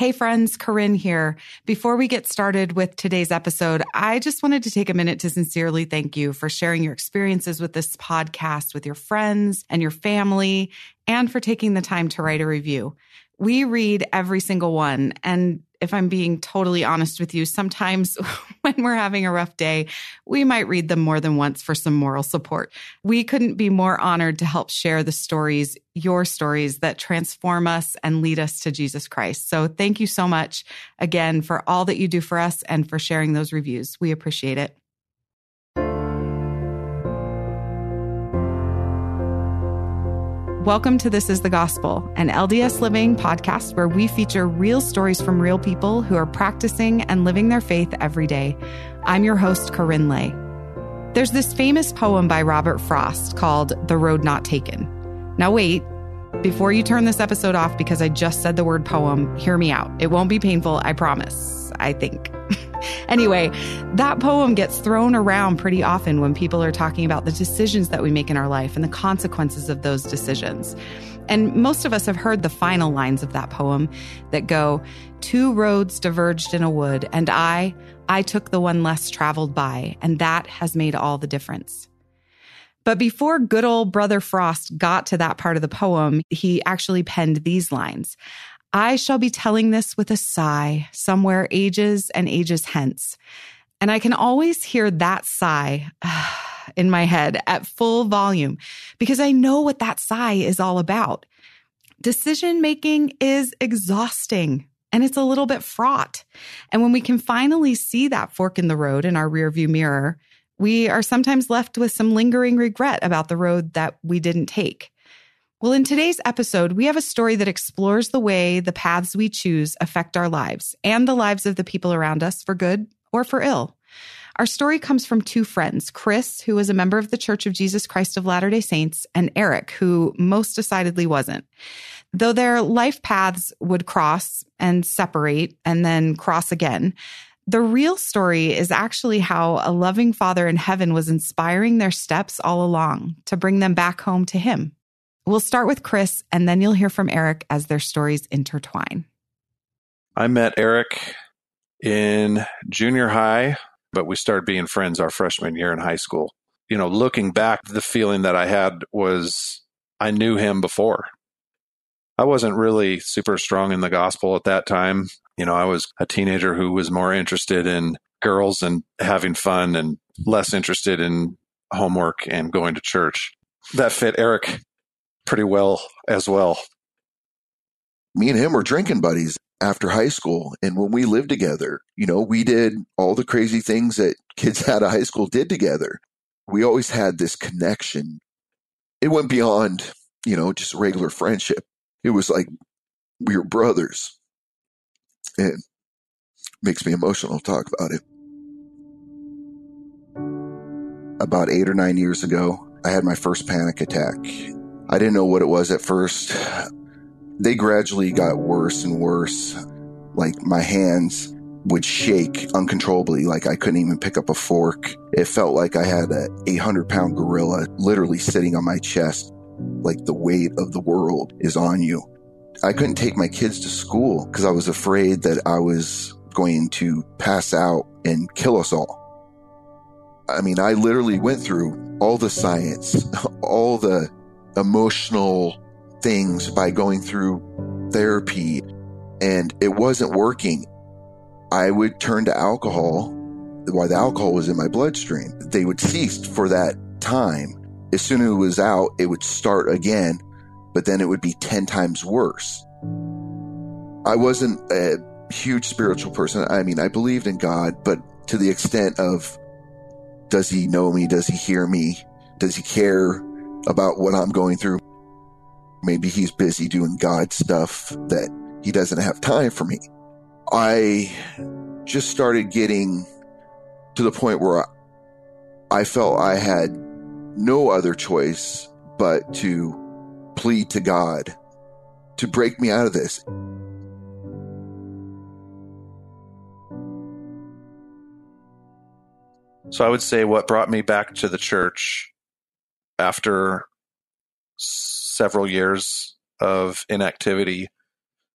Hey friends, KaRyn here. Before we get started with today's episode, I just wanted to take a minute to sincerely thank you for sharing your experiences with this podcast with your friends and your family and for taking the time to write a review. We read every single one and if I'm being totally honest with you, sometimes when we're having a rough day, we might read them more than once for some moral support. We couldn't be more honored to help share the stories, your stories that transform us and lead us to Jesus Christ. So thank you so much again for all that you do for us and for sharing those reviews. We appreciate it. Welcome to This is the Gospel, an LDS Living podcast where we feature real stories from real people who are practicing and living their faith every day. I'm your host, KaRyn Lay. There's this famous poem by Robert Frost called The Road Not Taken. Now, wait, before you turn this episode off because I just said the word poem, hear me out. It won't be painful, I promise, I think. anyway, that poem gets thrown around pretty often when people are talking about the decisions that we make in our life and the consequences of those decisions. And most of us have heard the final lines of that poem that go, Two roads diverged in a wood, and I, I took the one less traveled by, and that has made all the difference. But before good old Brother Frost got to that part of the poem, he actually penned these lines I shall be telling this with a sigh, somewhere ages and ages hence. And I can always hear that sigh in my head at full volume because I know what that sigh is all about. Decision making is exhausting and it's a little bit fraught. And when we can finally see that fork in the road in our rearview mirror, we are sometimes left with some lingering regret about the road that we didn't take. Well, in today's episode, we have a story that explores the way the paths we choose affect our lives and the lives of the people around us for good or for ill. Our story comes from two friends, Chris, who was a member of the Church of Jesus Christ of Latter day Saints, and Eric, who most decidedly wasn't. Though their life paths would cross and separate and then cross again, the real story is actually how a loving Father in heaven was inspiring their steps all along to bring them back home to Him. We'll start with Chris, and then you'll hear from Eric as their stories intertwine. I met Eric in junior high, but we started being friends our freshman year in high school. You know, looking back, the feeling that I had was I knew him before. I wasn't really super strong in the gospel at that time. You know, I was a teenager who was more interested in girls and having fun and less interested in homework and going to church. That fit Eric pretty well as well. Me and him were drinking buddies after high school. And when we lived together, you know, we did all the crazy things that kids out of high school did together. We always had this connection. It went beyond, you know, just regular friendship. It was like we were brothers. And makes me emotional to talk about it. About eight or nine years ago, I had my first panic attack I didn't know what it was at first. They gradually got worse and worse. Like my hands would shake uncontrollably, like I couldn't even pick up a fork. It felt like I had a 800 pound gorilla literally sitting on my chest, like the weight of the world is on you. I couldn't take my kids to school because I was afraid that I was going to pass out and kill us all. I mean, I literally went through all the science, all the emotional things by going through therapy and it wasn't working. I would turn to alcohol while the alcohol was in my bloodstream. They would cease for that time. As soon as it was out, it would start again, but then it would be 10 times worse. I wasn't a huge spiritual person. I mean, I believed in God, but to the extent of does he know me? Does he hear me? Does he care? About what I'm going through. Maybe he's busy doing God stuff that he doesn't have time for me. I just started getting to the point where I I felt I had no other choice but to plead to God to break me out of this. So I would say what brought me back to the church after several years of inactivity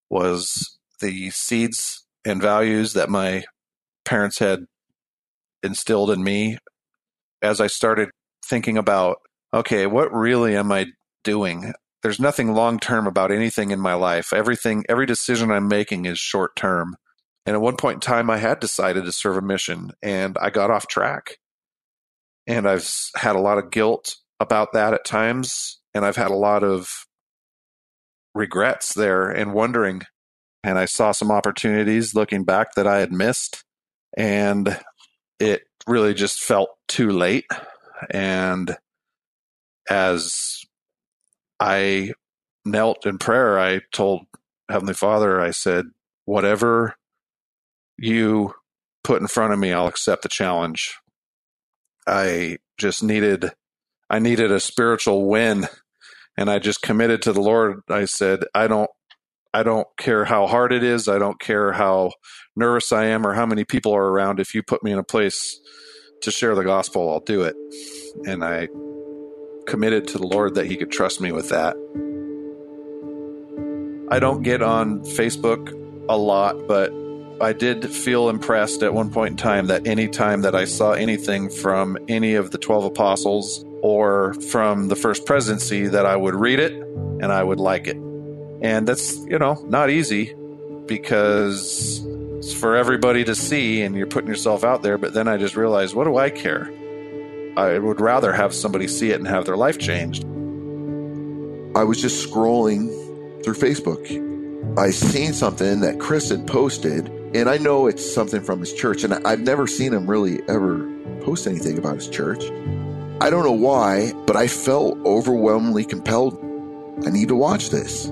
was the seeds and values that my parents had instilled in me as I started thinking about, okay, what really am I doing? There's nothing long term about anything in my life. Everything, every decision I'm making is short term. And at one point in time, I had decided to serve a mission and I got off track. And I've had a lot of guilt about that at times. And I've had a lot of regrets there and wondering. And I saw some opportunities looking back that I had missed. And it really just felt too late. And as I knelt in prayer, I told Heavenly Father, I said, whatever you put in front of me, I'll accept the challenge. I just needed, I needed a spiritual win. And I just committed to the Lord. I said, I don't, I don't care how hard it is. I don't care how nervous I am or how many people are around. If you put me in a place to share the gospel, I'll do it. And I committed to the Lord that He could trust me with that. I don't get on Facebook a lot, but I did feel impressed at one point in time that any time that I saw anything from any of the 12 apostles or from the first presidency that I would read it and I would like it. And that's, you know, not easy because it's for everybody to see and you're putting yourself out there. But then I just realized, what do I care? I would rather have somebody see it and have their life changed. I was just scrolling through Facebook. I seen something that Chris had posted, and I know it's something from his church, and I've never seen him really ever post anything about his church. I don't know why, but I felt overwhelmingly compelled. I need to watch this.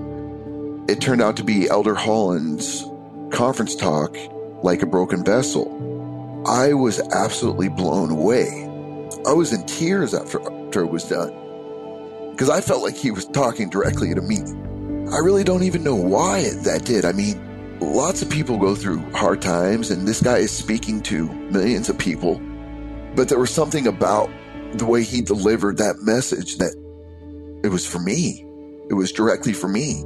It turned out to be Elder Holland's conference talk, Like a Broken Vessel. I was absolutely blown away. I was in tears after, after it was done because I felt like he was talking directly to me. I really don't even know why that did. I mean, lots of people go through hard times, and this guy is speaking to millions of people. But there was something about the way he delivered that message that it was for me. It was directly for me.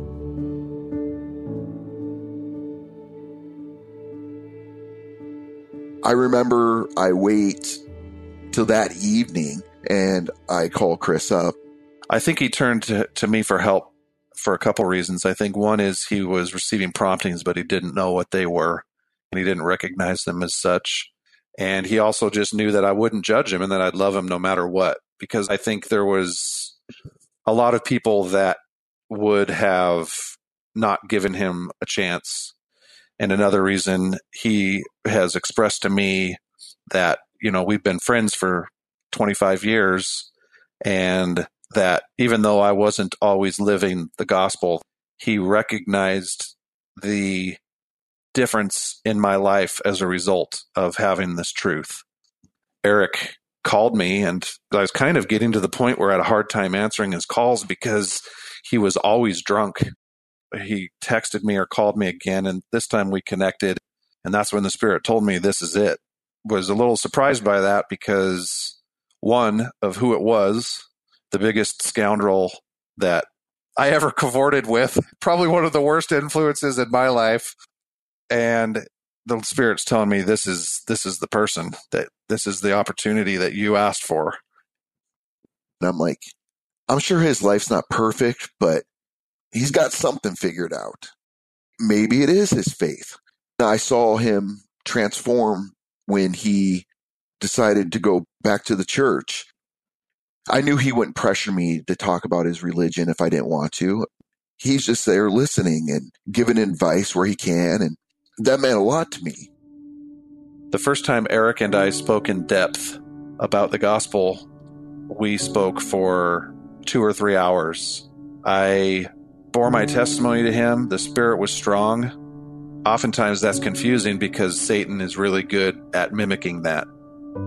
I remember I wait till that evening and I call Chris up. I think he turned to, to me for help for a couple reasons. I think one is he was receiving promptings, but he didn't know what they were and he didn't recognize them as such. And he also just knew that I wouldn't judge him and that I'd love him no matter what. Because I think there was a lot of people that would have not given him a chance. And another reason he has expressed to me that you know, we've been friends for 25 years and that even though I wasn't always living the gospel, he recognized the difference in my life as a result of having this truth. Eric called me and I was kind of getting to the point where I had a hard time answering his calls because he was always drunk. He texted me or called me again and this time we connected and that's when the spirit told me this is it was a little surprised by that because one of who it was, the biggest scoundrel that I ever cavorted with, probably one of the worst influences in my life. And the spirit's telling me this is this is the person that this is the opportunity that you asked for. And I'm like, I'm sure his life's not perfect, but he's got something figured out. Maybe it is his faith. I saw him transform when he decided to go back to the church. I knew he wouldn't pressure me to talk about his religion if I didn't want to. He's just there listening and giving advice where he can. And that meant a lot to me. The first time Eric and I spoke in depth about the gospel, we spoke for two or three hours. I bore my testimony to him. The spirit was strong oftentimes that's confusing because Satan is really good at mimicking that.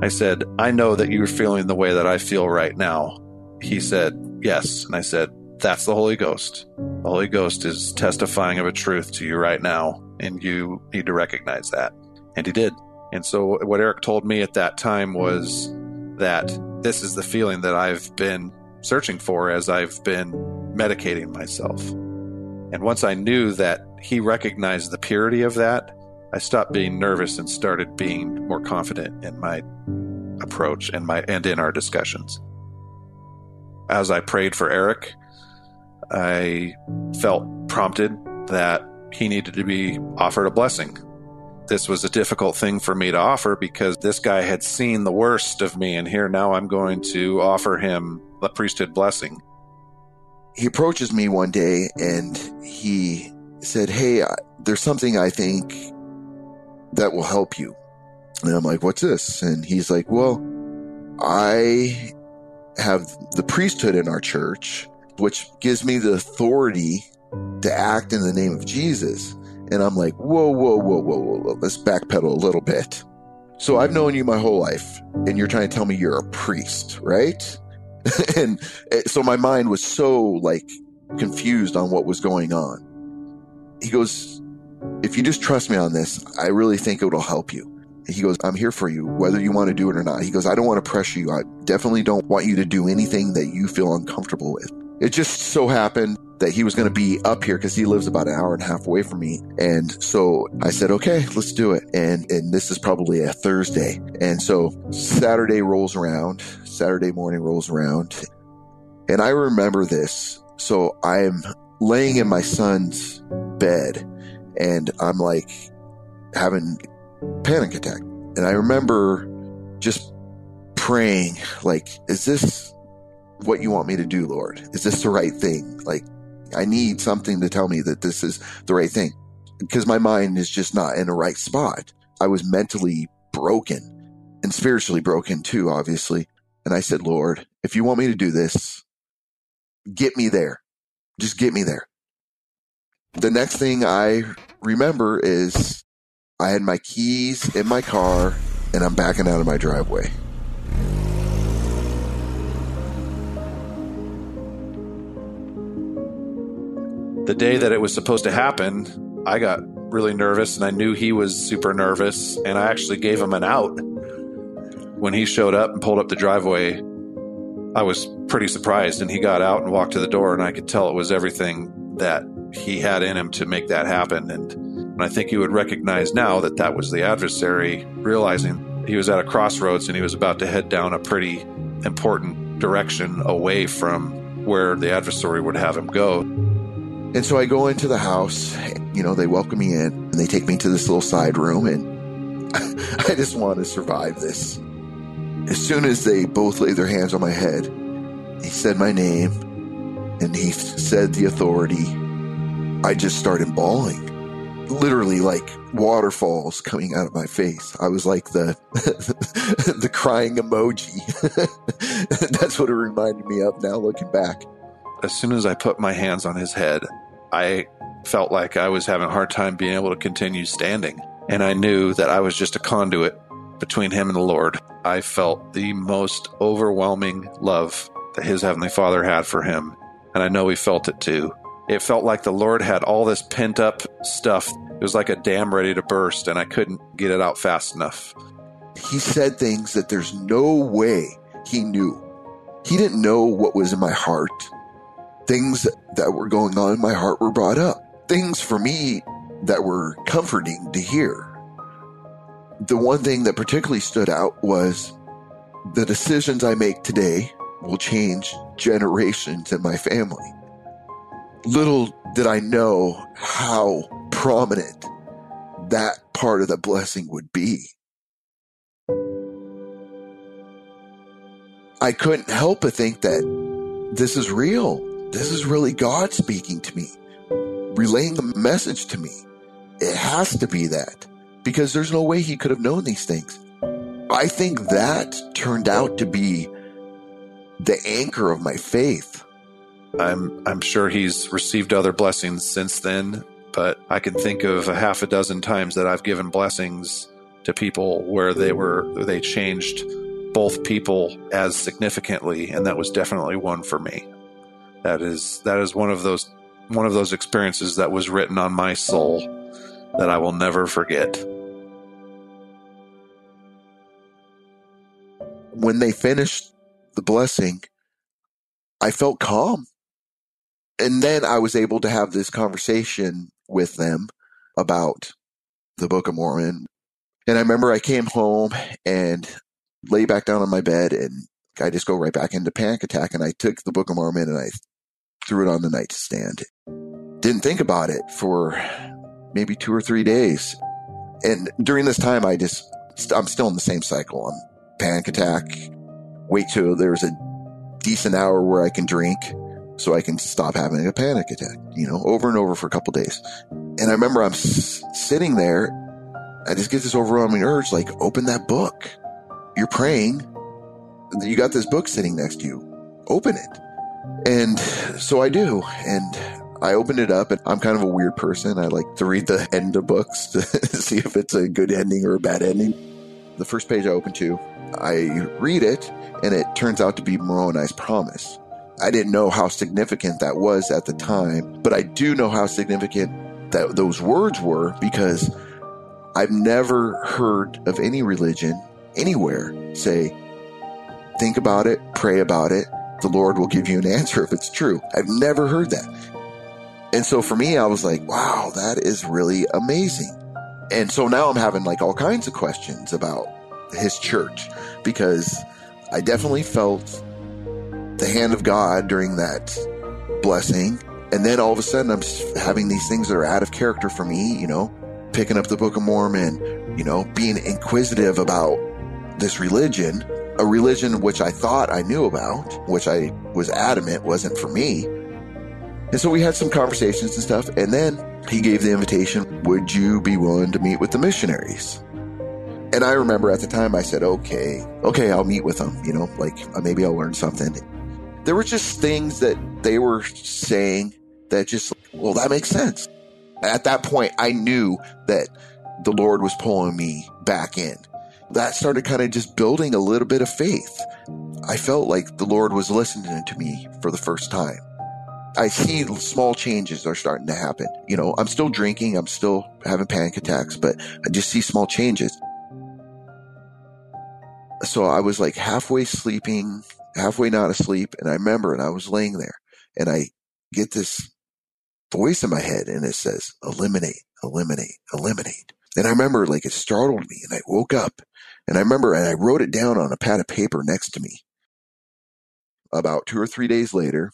I said, I know that you're feeling the way that I feel right now. He said, Yes. And I said, That's the Holy Ghost. The Holy Ghost is testifying of a truth to you right now, and you need to recognize that. And he did. And so, what Eric told me at that time was that this is the feeling that I've been searching for as I've been medicating myself. And once I knew that he recognized the purity of that, I stopped being nervous and started being more confident in my approach and my and in our discussions. As I prayed for Eric, I felt prompted that he needed to be offered a blessing. This was a difficult thing for me to offer because this guy had seen the worst of me, and here now I'm going to offer him the priesthood blessing. He approaches me one day and he said, Hey, there's something I think that will help you. And I'm like, What's this? And he's like, Well, I have the priesthood in our church, which gives me the authority to act in the name of Jesus. And I'm like, whoa, whoa, whoa, whoa, whoa. Let's backpedal a little bit. So I've known you my whole life, and you're trying to tell me you're a priest, right? and eh, so my mind was so like confused on what was going on. He goes, if you just trust me on this, I really think it will help you. He goes, I'm here for you, whether you want to do it or not. He goes, I don't want to pressure you. I definitely don't want you to do anything that you feel uncomfortable with. It just so happened that he was going to be up here because he lives about an hour and a half away from me. And so I said, okay, let's do it. And, and this is probably a Thursday. And so Saturday rolls around, Saturday morning rolls around. And I remember this. So I'm laying in my son's bed and I'm like having panic attack. And I remember just praying, like, is this what you want me to do, Lord? Is this the right thing? Like, I need something to tell me that this is the right thing because my mind is just not in the right spot. I was mentally broken and spiritually broken too, obviously. And I said, Lord, if you want me to do this, get me there. Just get me there. The next thing I remember is I had my keys in my car and I'm backing out of my driveway. The day that it was supposed to happen, I got really nervous and I knew he was super nervous. And I actually gave him an out. When he showed up and pulled up the driveway, I was pretty surprised. And he got out and walked to the door, and I could tell it was everything that he had in him to make that happen. And, and I think he would recognize now that that was the adversary realizing he was at a crossroads and he was about to head down a pretty important direction away from where the adversary would have him go. And so I go into the house, you know, they welcome me in and they take me to this little side room and I just want to survive this. As soon as they both laid their hands on my head, he said my name and he said the authority. I just started bawling. Literally like waterfalls coming out of my face. I was like the the crying emoji. That's what it reminded me of now looking back as soon as I put my hands on his head, I felt like I was having a hard time being able to continue standing. And I knew that I was just a conduit between him and the Lord. I felt the most overwhelming love that his Heavenly Father had for him. And I know he felt it too. It felt like the Lord had all this pent up stuff. It was like a dam ready to burst, and I couldn't get it out fast enough. He said things that there's no way he knew. He didn't know what was in my heart things that were going on in my heart were brought up. Things for me that were comforting to hear. The one thing that particularly stood out was the decisions I make today will change generations in my family. Little did I know how prominent that part of the blessing would be. I couldn't help but think that this is real this is really God speaking to me, relaying a message to me. It has to be that because there's no way he could have known these things. I think that turned out to be the anchor of my faith. I'm I'm sure he's received other blessings since then, but I can think of a half a dozen times that I've given blessings to people where they were they changed both people as significantly and that was definitely one for me that is that is one of those one of those experiences that was written on my soul that I will never forget. When they finished the blessing, I felt calm. And then I was able to have this conversation with them about the Book of Mormon. And I remember I came home and lay back down on my bed and I just go right back into panic attack. And I took the Book of Mormon and I threw it on the nightstand. Didn't think about it for maybe two or three days. And during this time, I just, I'm still in the same cycle. I'm panic attack, wait till there's a decent hour where I can drink so I can stop having a panic attack, you know, over and over for a couple days. And I remember I'm s- sitting there. I just get this overwhelming urge, like, open that book. You're praying. You got this book sitting next to you. Open it. And so I do. And I opened it up and I'm kind of a weird person. I like to read the end of books to see if it's a good ending or a bad ending. The first page I open to, I read it and it turns out to be Moroni's promise. I didn't know how significant that was at the time, but I do know how significant that those words were because I've never heard of any religion anywhere say, think about it, pray about it. The Lord will give you an answer if it's true. I've never heard that. And so for me, I was like, wow, that is really amazing. And so now I'm having like all kinds of questions about his church because I definitely felt the hand of God during that blessing. And then all of a sudden I'm having these things that are out of character for me, you know, picking up the Book of Mormon, you know, being inquisitive about this religion, a religion which I thought I knew about, which I was adamant wasn't for me. And so we had some conversations and stuff. And then he gave the invitation, would you be willing to meet with the missionaries? And I remember at the time I said, okay, okay, I'll meet with them, you know, like uh, maybe I'll learn something. There were just things that they were saying that just, well, that makes sense. At that point, I knew that the Lord was pulling me back in. That started kind of just building a little bit of faith. I felt like the Lord was listening to me for the first time. I see small changes are starting to happen. You know, I'm still drinking, I'm still having panic attacks, but I just see small changes. So I was like halfway sleeping, halfway not asleep, and I remember and I was laying there and I get this voice in my head and it says, eliminate, eliminate, eliminate. And I remember like it startled me and I woke up and I remember and I wrote it down on a pad of paper next to me. About two or three days later,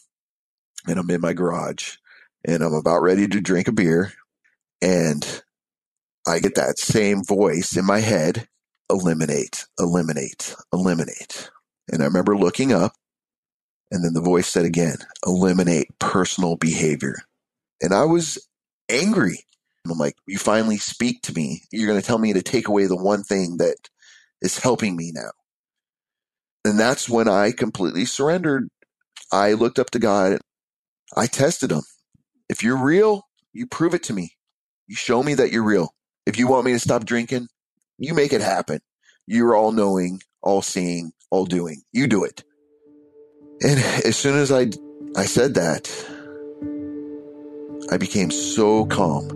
and I'm in my garage and I'm about ready to drink a beer and I get that same voice in my head, eliminate, eliminate, eliminate. And I remember looking up and then the voice said again, eliminate personal behavior. And I was angry. And I'm like, you finally speak to me. You're going to tell me to take away the one thing that is helping me now. And that's when I completely surrendered. I looked up to God I tested him. If you're real, you prove it to me. You show me that you're real. If you want me to stop drinking, you make it happen. You're all knowing, all seeing, all doing. You do it. And as soon as I, I said that, I became so calm.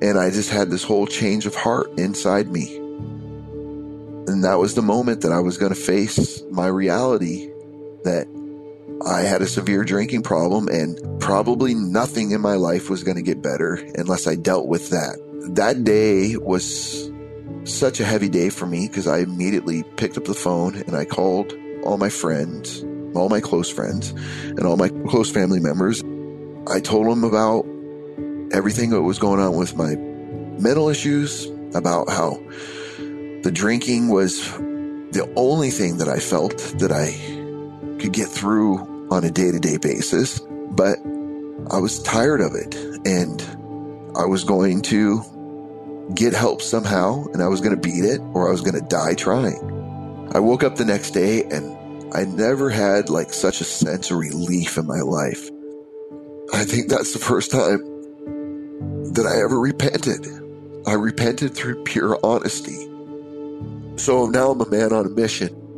And I just had this whole change of heart inside me. And that was the moment that I was going to face my reality that I had a severe drinking problem and probably nothing in my life was going to get better unless I dealt with that. That day was such a heavy day for me because I immediately picked up the phone and I called all my friends, all my close friends, and all my close family members. I told them about everything that was going on with my mental issues, about how the drinking was the only thing that I felt that I could get through on a day to day basis, but I was tired of it and I was going to get help somehow and I was going to beat it or I was going to die trying. I woke up the next day and I never had like such a sense of relief in my life. I think that's the first time that I ever repented. I repented through pure honesty. So now I'm a man on a mission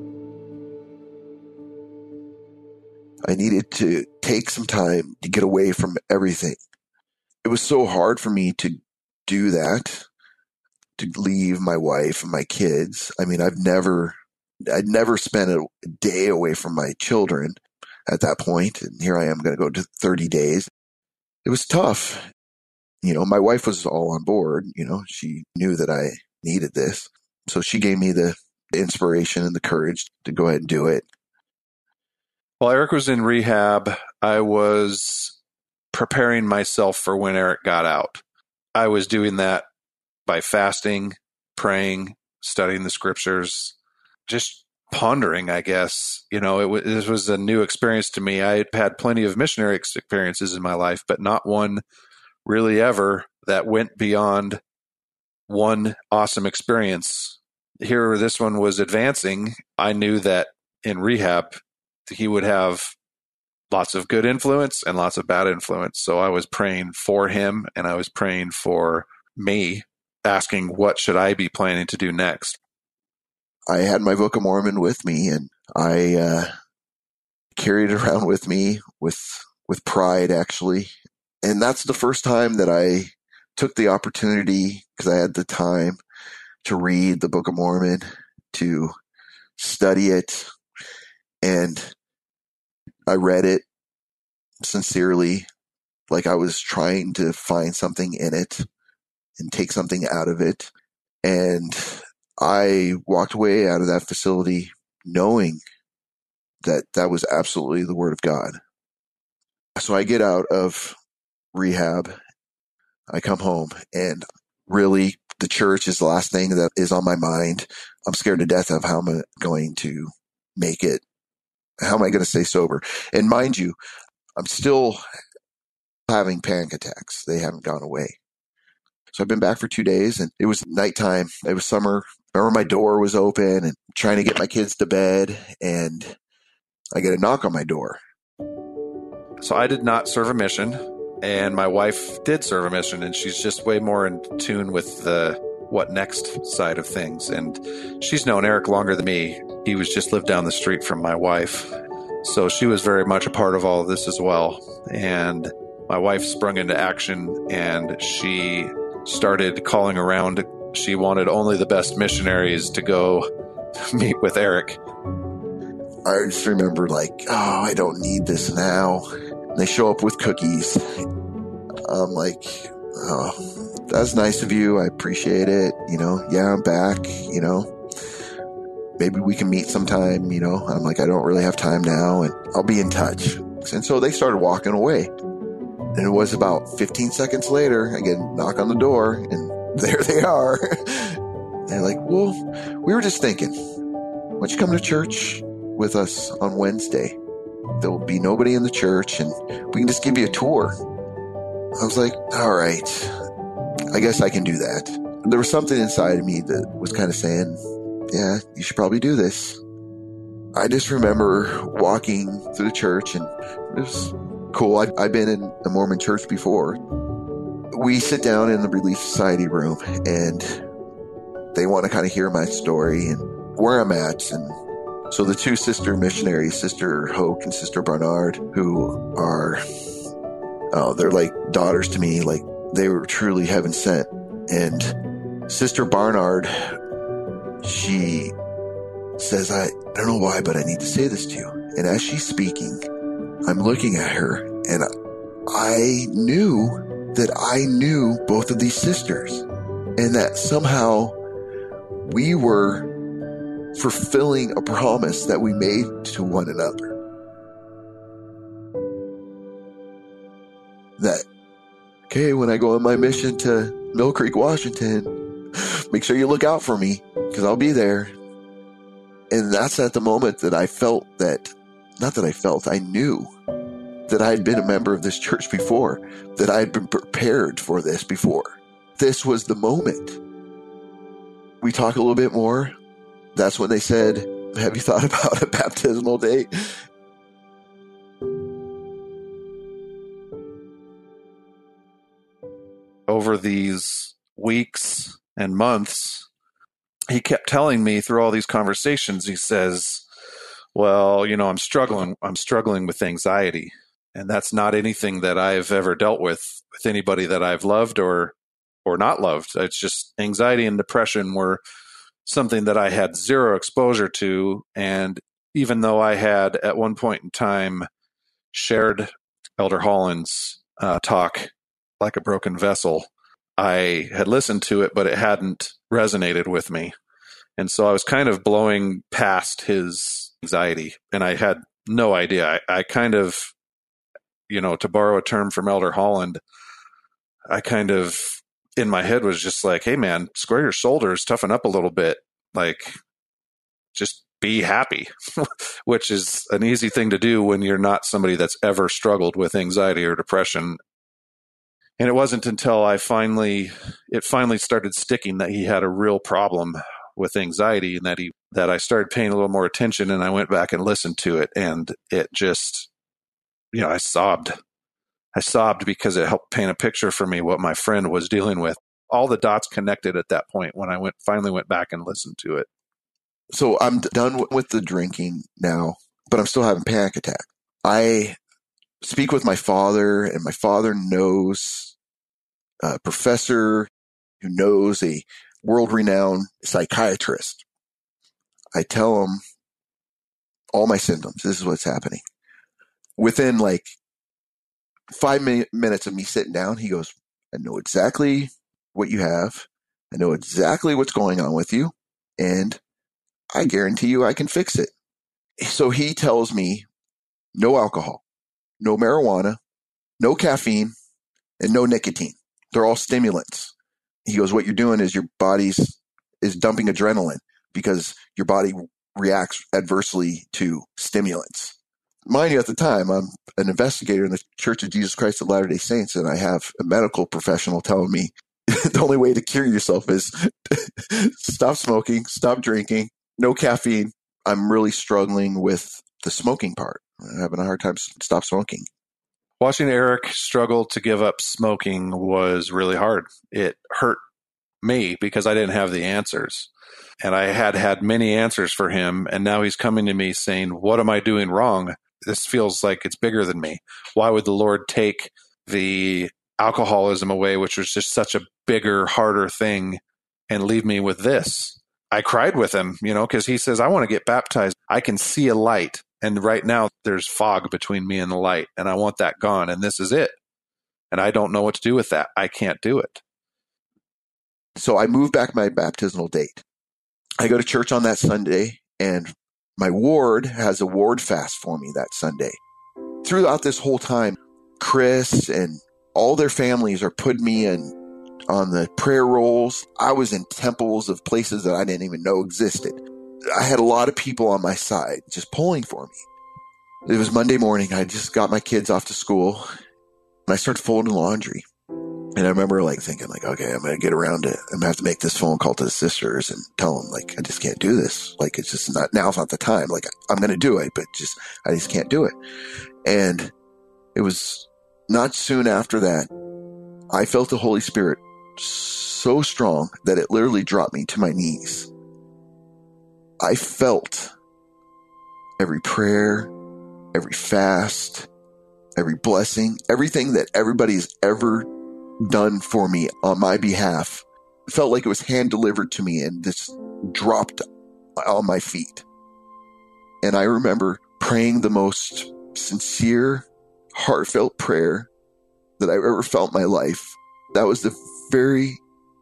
I needed to take some time to get away from everything. It was so hard for me to do that, to leave my wife and my kids. I mean, I've never, I'd never spent a day away from my children at that point, And here I am going to go to 30 days. It was tough. you know, my wife was all on board. You know, she knew that I needed this. So she gave me the inspiration and the courage to go ahead and do it. While Eric was in rehab, I was preparing myself for when Eric got out. I was doing that by fasting, praying, studying the scriptures, just pondering, I guess. You know, it was, this was a new experience to me. I had had plenty of missionary experiences in my life, but not one really ever that went beyond one awesome experience. Here, this one was advancing. I knew that in rehab, he would have lots of good influence and lots of bad influence. So I was praying for him and I was praying for me, asking what should I be planning to do next. I had my Book of Mormon with me and I uh, carried it around with me with with pride actually. And that's the first time that I took the opportunity because I had the time to read the Book of Mormon, to study it, and I read it sincerely, like I was trying to find something in it and take something out of it. And I walked away out of that facility knowing that that was absolutely the word of God. So I get out of rehab. I come home and really the church is the last thing that is on my mind. I'm scared to death of how I'm going to make it how am I going to stay sober? And mind you, I'm still having panic attacks. They haven't gone away. So I've been back for two days and it was nighttime. It was summer. I remember my door was open and trying to get my kids to bed and I get a knock on my door. So I did not serve a mission and my wife did serve a mission and she's just way more in tune with the what next side of things. And she's known Eric longer than me. He was just lived down the street from my wife. So she was very much a part of all of this as well. And my wife sprung into action and she started calling around. She wanted only the best missionaries to go meet with Eric. I just remember, like, oh, I don't need this now. They show up with cookies. I'm like, oh, that's nice of you. I appreciate it. You know, yeah, I'm back. You know, maybe we can meet sometime. You know, I'm like, I don't really have time now, and I'll be in touch. And so they started walking away. And it was about 15 seconds later, I get a knock on the door, and there they are. They're like, well, we were just thinking, why don't you come to church with us on Wednesday? There'll be nobody in the church, and we can just give you a tour. I was like, all right. I guess I can do that. There was something inside of me that was kind of saying, yeah, you should probably do this. I just remember walking through the church and it was cool. I've been in a Mormon church before. We sit down in the Relief Society room and they want to kind of hear my story and where I'm at. And so the two sister missionaries, Sister Hoke and Sister Barnard, who are, oh, they're like daughters to me. Like they were truly heaven sent. And Sister Barnard, she says, I, I don't know why, but I need to say this to you. And as she's speaking, I'm looking at her and I knew that I knew both of these sisters and that somehow we were fulfilling a promise that we made to one another. That okay, when I go on my mission to Mill Creek, Washington, make sure you look out for me because I'll be there. And that's at the moment that I felt that, not that I felt, I knew that I had been a member of this church before, that I had been prepared for this before. This was the moment. We talk a little bit more. That's when they said, Have you thought about a baptismal date? over these weeks and months, he kept telling me through all these conversations, he says, Well, you know, I'm struggling. I'm struggling with anxiety. And that's not anything that I've ever dealt with with anybody that I've loved or or not loved. It's just anxiety and depression were something that I had zero exposure to. And even though I had at one point in time shared Elder Holland's uh, talk like a broken vessel. I had listened to it, but it hadn't resonated with me. And so I was kind of blowing past his anxiety, and I had no idea. I, I kind of, you know, to borrow a term from Elder Holland, I kind of in my head was just like, hey, man, square your shoulders, toughen up a little bit. Like, just be happy, which is an easy thing to do when you're not somebody that's ever struggled with anxiety or depression. And it wasn't until I finally, it finally started sticking that he had a real problem with anxiety and that he, that I started paying a little more attention and I went back and listened to it and it just, you know, I sobbed. I sobbed because it helped paint a picture for me what my friend was dealing with. All the dots connected at that point when I went finally went back and listened to it. So I'm done with the drinking now, but I'm still having panic attack. I speak with my father, and my father knows a professor who knows a world renowned psychiatrist. I tell him all my symptoms. This is what's happening. Within like five minutes of me sitting down, he goes, I know exactly what you have. I know exactly what's going on with you. And I guarantee you I can fix it. So he tells me no alcohol, no marijuana, no caffeine, and no nicotine. They're all stimulants. He goes, what you're doing is your body's is dumping adrenaline because your body reacts adversely to stimulants. Mind you, at the time, I'm an investigator in the Church of Jesus Christ of Latter day Saints, and I have a medical professional telling me the only way to cure yourself is stop smoking, stop drinking, no caffeine. I'm really struggling with the smoking part. I'm having a hard time stop smoking. Watching Eric struggle to give up smoking was really hard. It hurt me because I didn't have the answers. And I had had many answers for him. And now he's coming to me saying, What am I doing wrong? This feels like it's bigger than me. Why would the Lord take the alcoholism away, which was just such a bigger, harder thing, and leave me with this? I cried with him, you know, because he says, I want to get baptized. I can see a light. And right now there's fog between me and the light, and I want that gone. And this is it. And I don't know what to do with that. I can't do it. So I move back my baptismal date. I go to church on that Sunday, and my ward has a ward fast for me that Sunday. Throughout this whole time, Chris and all their families are putting me in on the prayer rolls. I was in temples of places that I didn't even know existed. I had a lot of people on my side just pulling for me. It was Monday morning. I just got my kids off to school and I started folding laundry. And I remember like thinking like, okay, I'm going to get around it. I'm going to have to make this phone call to the sisters and tell them like, I just can't do this. Like, it's just not, now's not the time. Like, I'm going to do it, but just, I just can't do it. And it was not soon after that, I felt the Holy Spirit so strong that it literally dropped me to my knees. I felt every prayer, every fast, every blessing, everything that everybody's ever done for me on my behalf felt like it was hand delivered to me and just dropped on my feet. And I remember praying the most sincere, heartfelt prayer that I've ever felt in my life. That was the very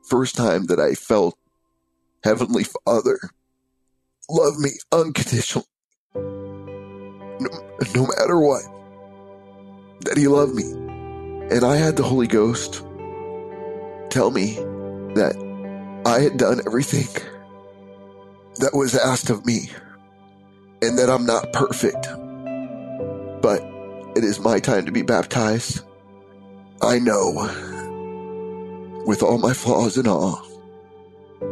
first time that I felt Heavenly Father love me unconditionally. No, no matter what, that He loved me. And I had the Holy Ghost tell me that I had done everything that was asked of me and that I'm not perfect. But it is my time to be baptized. I know with all my flaws and all,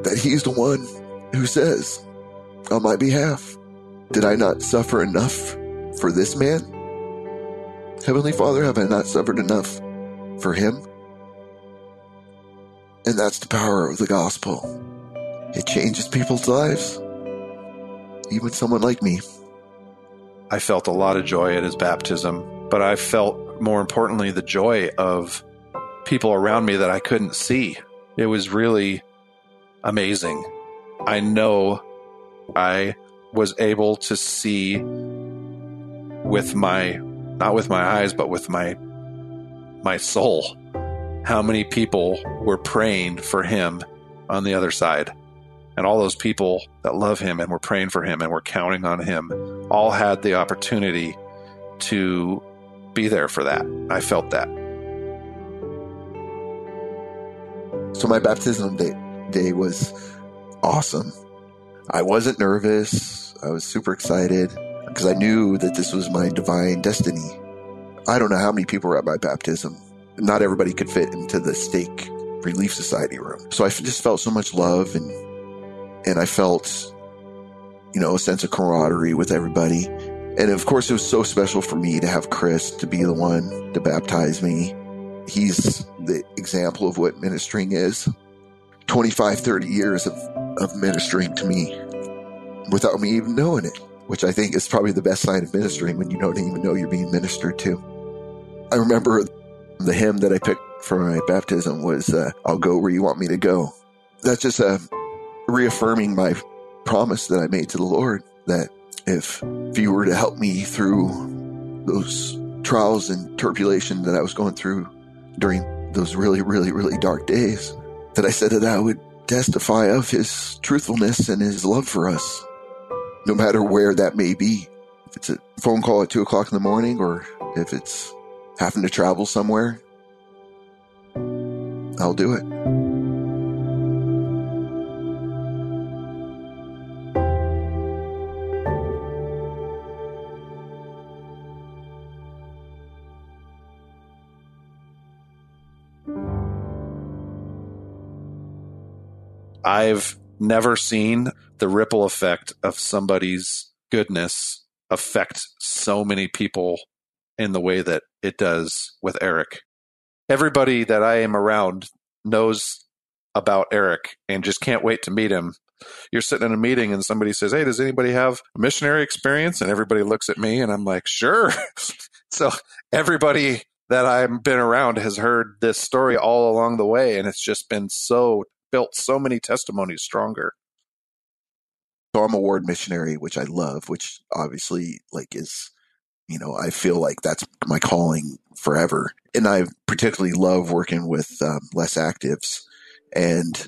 that He's the one who says on my behalf, Did I not suffer enough for this man? Heavenly Father, have I not suffered enough for him? And that's the power of the gospel. It changes people's lives, even someone like me. I felt a lot of joy at his baptism, but I felt more importantly the joy of people around me that I couldn't see. It was really amazing. I know I was able to see with my not with my eyes but with my my soul how many people were praying for him on the other side. And all those people that love him and were praying for him and were counting on him all had the opportunity to be there for that. I felt that. So my baptism day, day was awesome. I wasn't nervous. I was super excited because I knew that this was my divine destiny. I don't know how many people were at my baptism. Not everybody could fit into the stake relief society room. So I just felt so much love and and I felt you know a sense of camaraderie with everybody. And of course it was so special for me to have Chris to be the one to baptize me. He's the example of what ministering is. 25 30 years of of ministering to me without me even knowing it, which I think is probably the best sign of ministering when you don't even know you're being ministered to. I remember the hymn that I picked for my baptism was uh, I'll go where you want me to go. That's just uh, reaffirming my promise that I made to the Lord that if, if you were to help me through those trials and tribulation that I was going through during those really, really, really dark days, that I said that I would testify of his truthfulness and his love for us, no matter where that may be. If it's a phone call at two o'clock in the morning or if it's having to travel somewhere, I'll do it. I've never seen the ripple effect of somebody's goodness affect so many people in the way that it does with Eric. Everybody that I am around knows about Eric and just can't wait to meet him. You're sitting in a meeting and somebody says, Hey, does anybody have a missionary experience? And everybody looks at me and I'm like, Sure. so everybody that I've been around has heard this story all along the way. And it's just been so built so many testimonies stronger. So I'm a ward missionary, which I love, which obviously like is, you know, I feel like that's my calling forever. And I particularly love working with um, less actives. And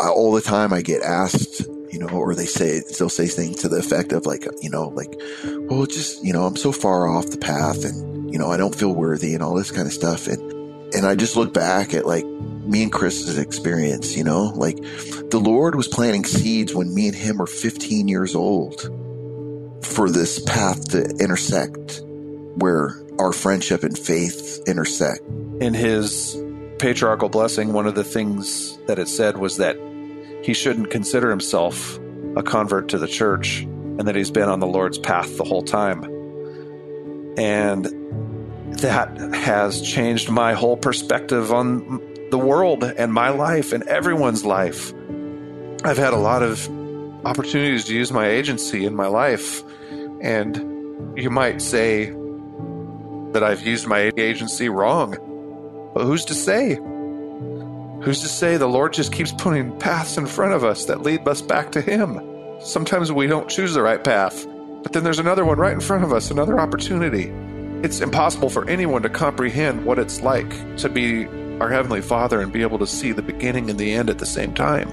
I, all the time I get asked, you know, or they say, they'll say things to the effect of like, you know, like, well, just, you know, I'm so far off the path and, you know, I don't feel worthy and all this kind of stuff. And, and I just look back at like me and Chris's experience, you know, like the Lord was planting seeds when me and him were 15 years old for this path to intersect where our friendship and faith intersect. In his patriarchal blessing, one of the things that it said was that he shouldn't consider himself a convert to the church and that he's been on the Lord's path the whole time. And that has changed my whole perspective on the world and my life and everyone's life. I've had a lot of opportunities to use my agency in my life, and you might say that I've used my agency wrong. But who's to say? Who's to say the Lord just keeps putting paths in front of us that lead us back to Him? Sometimes we don't choose the right path, but then there's another one right in front of us, another opportunity. It's impossible for anyone to comprehend what it's like to be our Heavenly Father and be able to see the beginning and the end at the same time.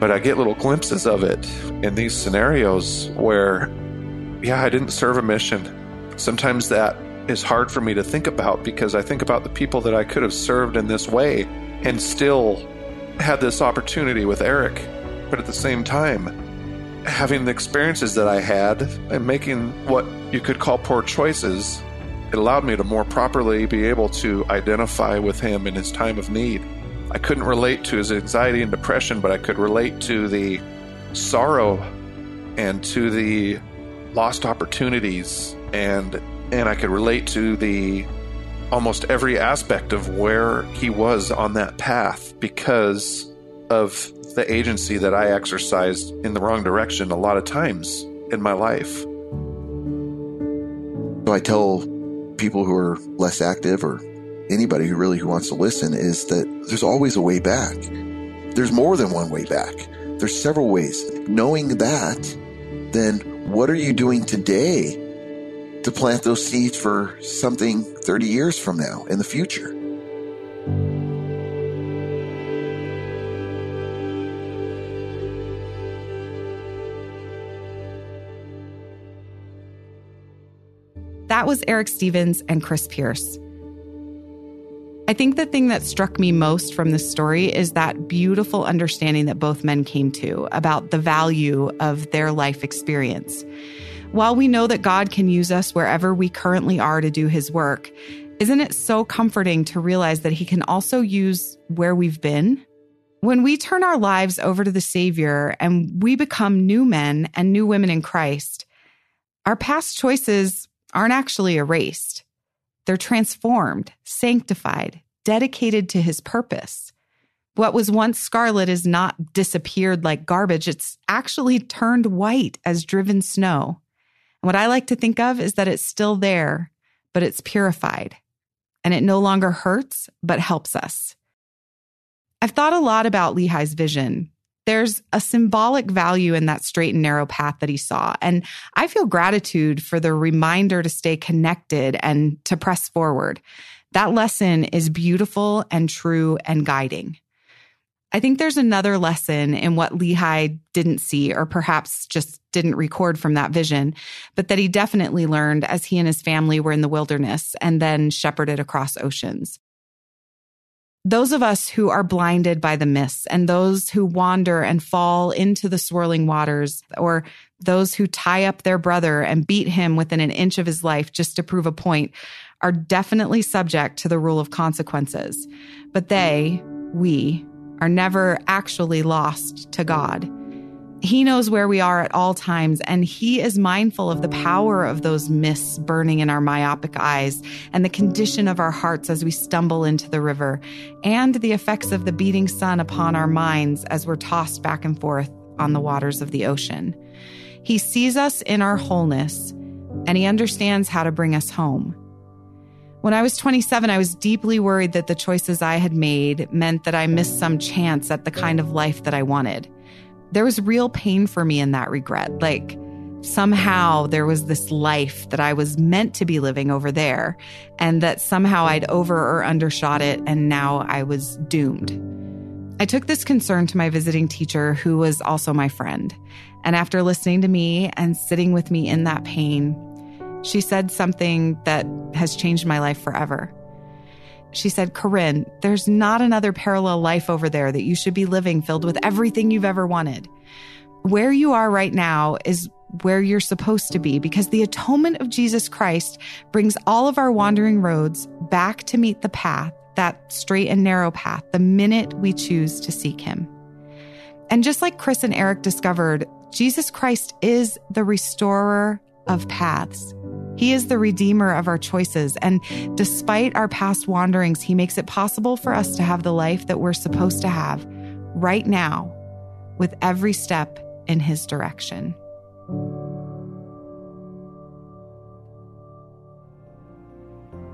But I get little glimpses of it in these scenarios where, yeah, I didn't serve a mission. Sometimes that is hard for me to think about because I think about the people that I could have served in this way and still had this opportunity with Eric. But at the same time, having the experiences that I had and making what you could call poor choices, it allowed me to more properly be able to identify with him in his time of need. I couldn't relate to his anxiety and depression, but I could relate to the sorrow and to the lost opportunities and and I could relate to the almost every aspect of where he was on that path because of the agency that I exercised in the wrong direction a lot of times in my life. So I tell people who are less active or anybody who really who wants to listen is that there's always a way back. There's more than one way back. There's several ways. Knowing that, then what are you doing today to plant those seeds for something 30 years from now in the future? That was Eric Stevens and Chris Pierce. I think the thing that struck me most from this story is that beautiful understanding that both men came to about the value of their life experience. While we know that God can use us wherever we currently are to do his work, isn't it so comforting to realize that he can also use where we've been? When we turn our lives over to the Savior and we become new men and new women in Christ, our past choices aren't actually erased. They're transformed, sanctified, dedicated to his purpose. What was once scarlet is not disappeared like garbage. It's actually turned white as driven snow. And what I like to think of is that it's still there, but it's purified. And it no longer hurts, but helps us. I've thought a lot about Lehi's vision. There's a symbolic value in that straight and narrow path that he saw. And I feel gratitude for the reminder to stay connected and to press forward. That lesson is beautiful and true and guiding. I think there's another lesson in what Lehi didn't see, or perhaps just didn't record from that vision, but that he definitely learned as he and his family were in the wilderness and then shepherded across oceans those of us who are blinded by the mists and those who wander and fall into the swirling waters or those who tie up their brother and beat him within an inch of his life just to prove a point are definitely subject to the rule of consequences. But they, we, are never actually lost to God. He knows where we are at all times, and He is mindful of the power of those mists burning in our myopic eyes and the condition of our hearts as we stumble into the river, and the effects of the beating sun upon our minds as we're tossed back and forth on the waters of the ocean. He sees us in our wholeness, and He understands how to bring us home. When I was 27, I was deeply worried that the choices I had made meant that I missed some chance at the kind of life that I wanted there was real pain for me in that regret. Like somehow there was this life that I was meant to be living over there, and that somehow I'd over or undershot it, and now I was doomed. I took this concern to my visiting teacher, who was also my friend. And after listening to me and sitting with me in that pain, she said something that has changed my life forever. She said, KaRyn, there's not another parallel life over there that you should be living filled with everything you've ever wanted. Where you are right now is where you're supposed to be because the atonement of Jesus Christ brings all of our wandering roads back to meet the path, that straight and narrow path, the minute we choose to seek Him. And just like Chris and Eric discovered, Jesus Christ is the restorer of paths. He is the redeemer of our choices. And despite our past wanderings, He makes it possible for us to have the life that we're supposed to have right now with every step in His direction.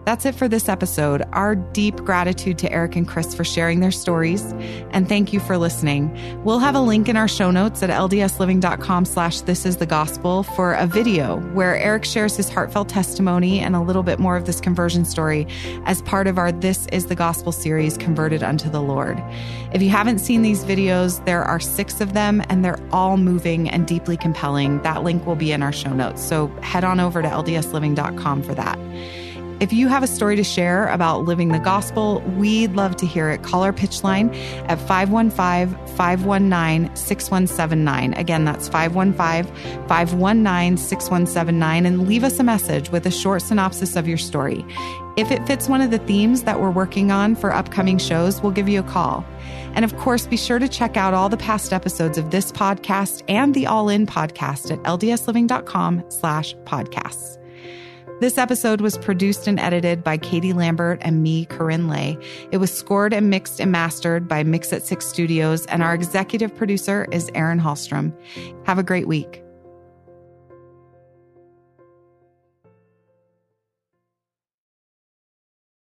That's it for this episode. Our deep gratitude to Eric and Chris for sharing their stories, and thank you for listening. We'll have a link in our show notes at ldsliving.com slash this is the gospel for a video where Eric shares his heartfelt testimony and a little bit more of this conversion story as part of our This is the Gospel series, Converted Unto the Lord. If you haven't seen these videos, there are six of them and they're all moving and deeply compelling. That link will be in our show notes. So head on over to ldsliving.com for that. If you have a story to share about living the gospel, we'd love to hear it. Call our pitch line at 515 519 6179. Again, that's 515 519 6179 and leave us a message with a short synopsis of your story. If it fits one of the themes that we're working on for upcoming shows, we'll give you a call. And of course, be sure to check out all the past episodes of this podcast and the All In podcast at ldsliving.com slash podcasts. This episode was produced and edited by Katie Lambert and me, KaRyn Lay. It was scored and mixed and mastered by Mix at Six Studios, and our executive producer is Erin Hallstrom. Have a great week.